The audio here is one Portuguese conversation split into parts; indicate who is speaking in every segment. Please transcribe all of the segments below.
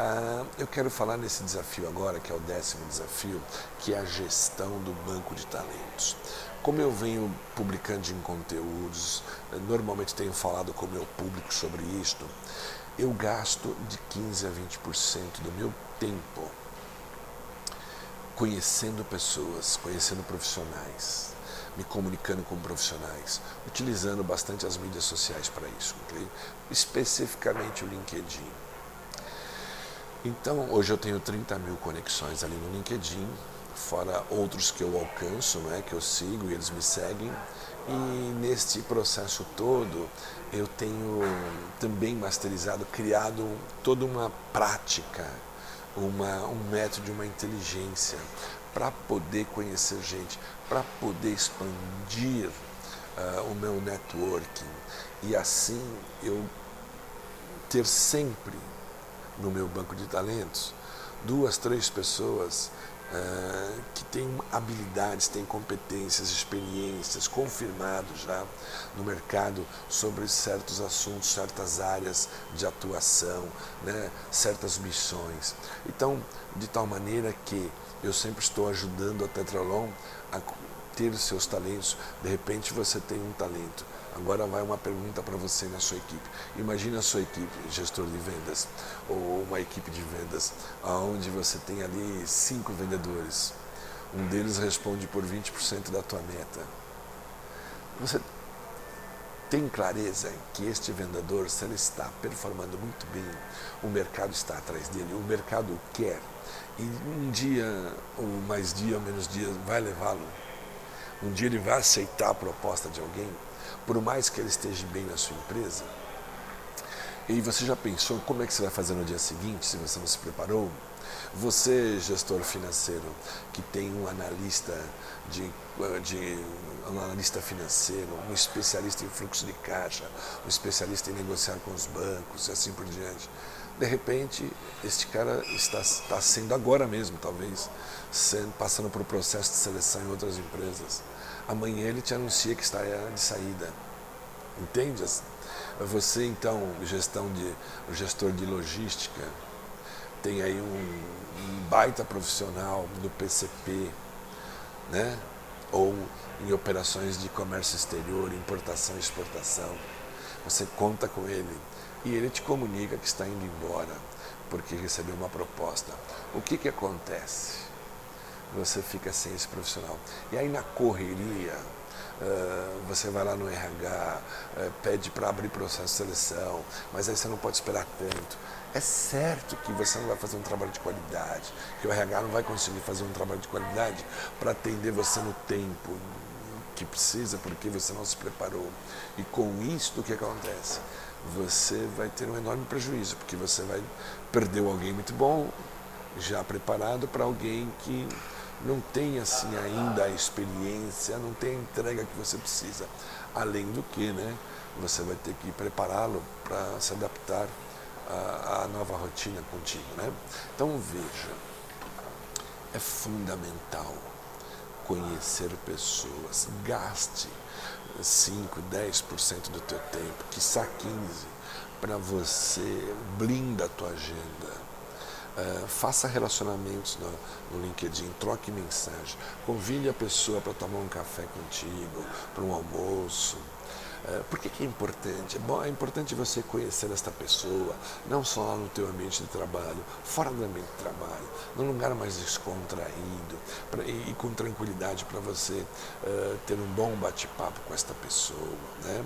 Speaker 1: Ah, eu quero falar nesse desafio agora, que é o décimo desafio, que é a gestão do banco de talentos. Como eu venho publicando em conteúdos, normalmente tenho falado com o meu público sobre isto, eu gasto de 15 a 20% do meu tempo conhecendo pessoas, conhecendo profissionais, me comunicando com profissionais, utilizando bastante as mídias sociais para isso, okay? especificamente o LinkedIn. Então, hoje eu tenho 30 mil conexões ali no LinkedIn, fora outros que eu alcanço, né, que eu sigo e eles me seguem. E neste processo todo, eu tenho também masterizado, criado toda uma prática, uma, um método, uma inteligência para poder conhecer gente, para poder expandir uh, o meu networking e assim eu ter sempre no meu banco de talentos duas, três pessoas uh, que têm habilidades, têm competências, experiências, confirmados já no mercado sobre certos assuntos, certas áreas de atuação, né, certas missões. Então, de tal maneira que eu sempre estou ajudando a Tetralon a ter seus talentos. De repente você tem um talento. Agora vai uma pergunta para você na sua equipe. Imagina a sua equipe, gestor de vendas, ou uma equipe de vendas, onde você tem ali cinco vendedores. Um deles responde por 20% da tua meta. Você tem clareza que este vendedor, se ele está performando muito bem, o mercado está atrás dele, o mercado quer. E um dia, ou mais dia ou menos dia, vai levá-lo. Um dia ele vai aceitar a proposta de alguém, por mais que ele esteja bem na sua empresa. E você já pensou como é que você vai fazer no dia seguinte, se você não se preparou? Você, gestor financeiro, que tem um analista de, de um analista financeiro, um especialista em fluxo de caixa, um especialista em negociar com os bancos e assim por diante. De repente, este cara está, está sendo agora mesmo, talvez, sendo, passando por um processo de seleção em outras empresas. Amanhã ele te anuncia que está de saída. Entende? Você, então, gestão de, gestor de logística, tem aí um, um baita profissional do PCP, né? ou em operações de comércio exterior, importação e exportação. Você conta com ele e ele te comunica que está indo embora porque recebeu uma proposta. O que, que acontece? Você fica sem esse profissional. E aí na correria, Uh, você vai lá no RH, uh, pede para abrir processo de seleção, mas aí você não pode esperar tanto. É certo que você não vai fazer um trabalho de qualidade, que o RH não vai conseguir fazer um trabalho de qualidade para atender você no tempo que precisa, porque você não se preparou. E com isso, o que acontece? Você vai ter um enorme prejuízo, porque você vai perder alguém muito bom, já preparado para alguém que não tem assim ainda a experiência, não tem a entrega que você precisa. Além do que, né, você vai ter que prepará-lo para se adaptar à, à, nova rotina contigo, né? Então veja, é fundamental conhecer pessoas, gaste 5, 10% do teu tempo, que 15% para você blinda a tua agenda Uh, faça relacionamentos no, no, LinkedIn, troque mensagem, convide a pessoa para tomar um café contigo, para um almoço. Uh, por que, que, é importante? Bom, é importante você conhecer esta pessoa, não só no teu ambiente de trabalho, fora do ambiente de trabalho, num lugar mais descontraído pra, e, e, com tranquilidade para você uh, ter um bom bate-papo com esta pessoa. Né?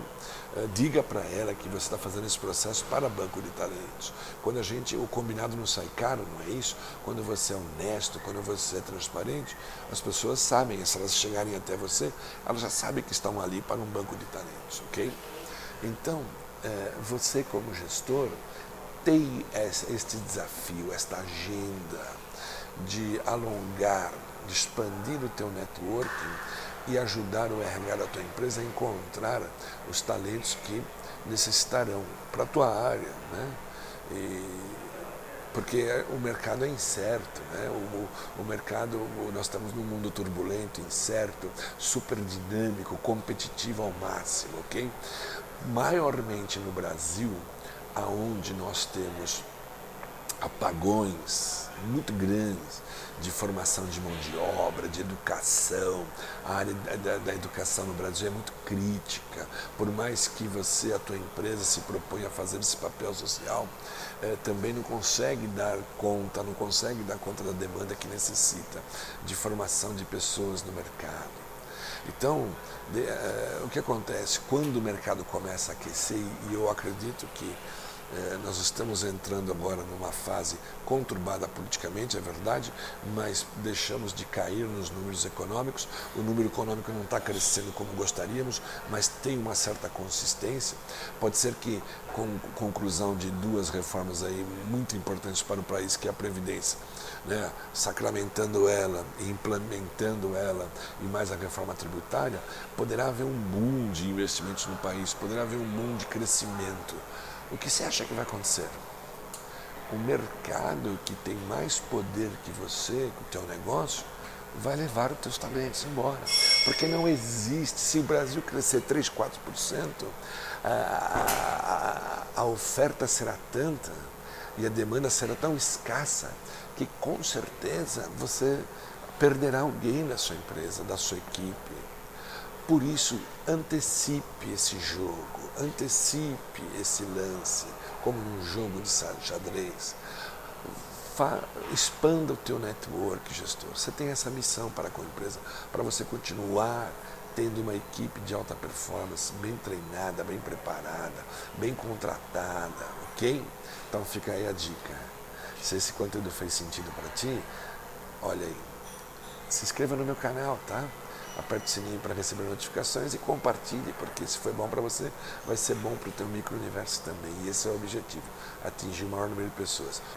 Speaker 1: Eh, diga para ela que você está fazendo esse processo para banco de talentos. Quando a gente, o combinado não sai caro, não é isso? Quando você é honesto, quando você é transparente, as pessoas sabem, se elas chegarem até você, elas já sabem que estão ali para um banco de talentos, ok? Então, é, você como gestor tem este desafio, esta agenda de alongar, de expandir o teu networking e ajudar o RH da tua empresa a encontrar os talentos que necessitarão para a tua área. Né? E, porque o mercado é incerto, né? o, o mercado, nós estamos num mundo turbulento, incerto, super dinâmico, competitivo ao máximo, ok? Maiormente no Brasil, aonde nós temos apagões muito grandes de formação de mão de obra, de educação. A área da, da, educação no Brasil é muito crítica. Por mais que você, a tua empresa, se proponha a fazer esse papel social, eh, também não consegue dar conta, não consegue dar conta da demanda que necessita de formação de pessoas no mercado. Então, de, uh, o que acontece? Quando o mercado começa a aquecer, e eu acredito que é, nós estamos entrando agora numa fase conturbada politicamente, é verdade, mas deixamos de cair nos números econômicos. O número econômico não está crescendo como gostaríamos, mas tem uma certa consistência. Pode ser que, com conclusão de duas reformas aí muito importantes para o país, que é a Previdência, né, sacramentando ela e implementando ela, e mais a reforma tributária, poderá haver um boom de investimentos no país, poderá haver um boom de crescimento. O que você acha que vai acontecer? O mercado que tem mais poder que você, com o teu negócio, vai levar os teus talentos embora. Porque não existe, se o Brasil crescer 3, 4%, a, a, a oferta será tanta e a demanda será tão escassa que com certeza você perderá alguém da sua empresa, da sua equipe. Por isso, antecipe esse jogo antecipe esse lance, como num jogo de xadrez. expanda o teu network, gestor. Você tem essa missão para com a empresa, para você continuar tendo uma equipe de alta performance bem treinada, bem preparada, bem contratada, ok? Então fica aí a dica. Se esse conteúdo fez sentido para ti, olha aí, se inscreva no meu canal, tá? Aperte o sininho para receber notificações e compartilhe, porque se foi bom para você, vai ser bom para o teu micro-universo também. E esse é o objetivo, atingir o maior número de pessoas.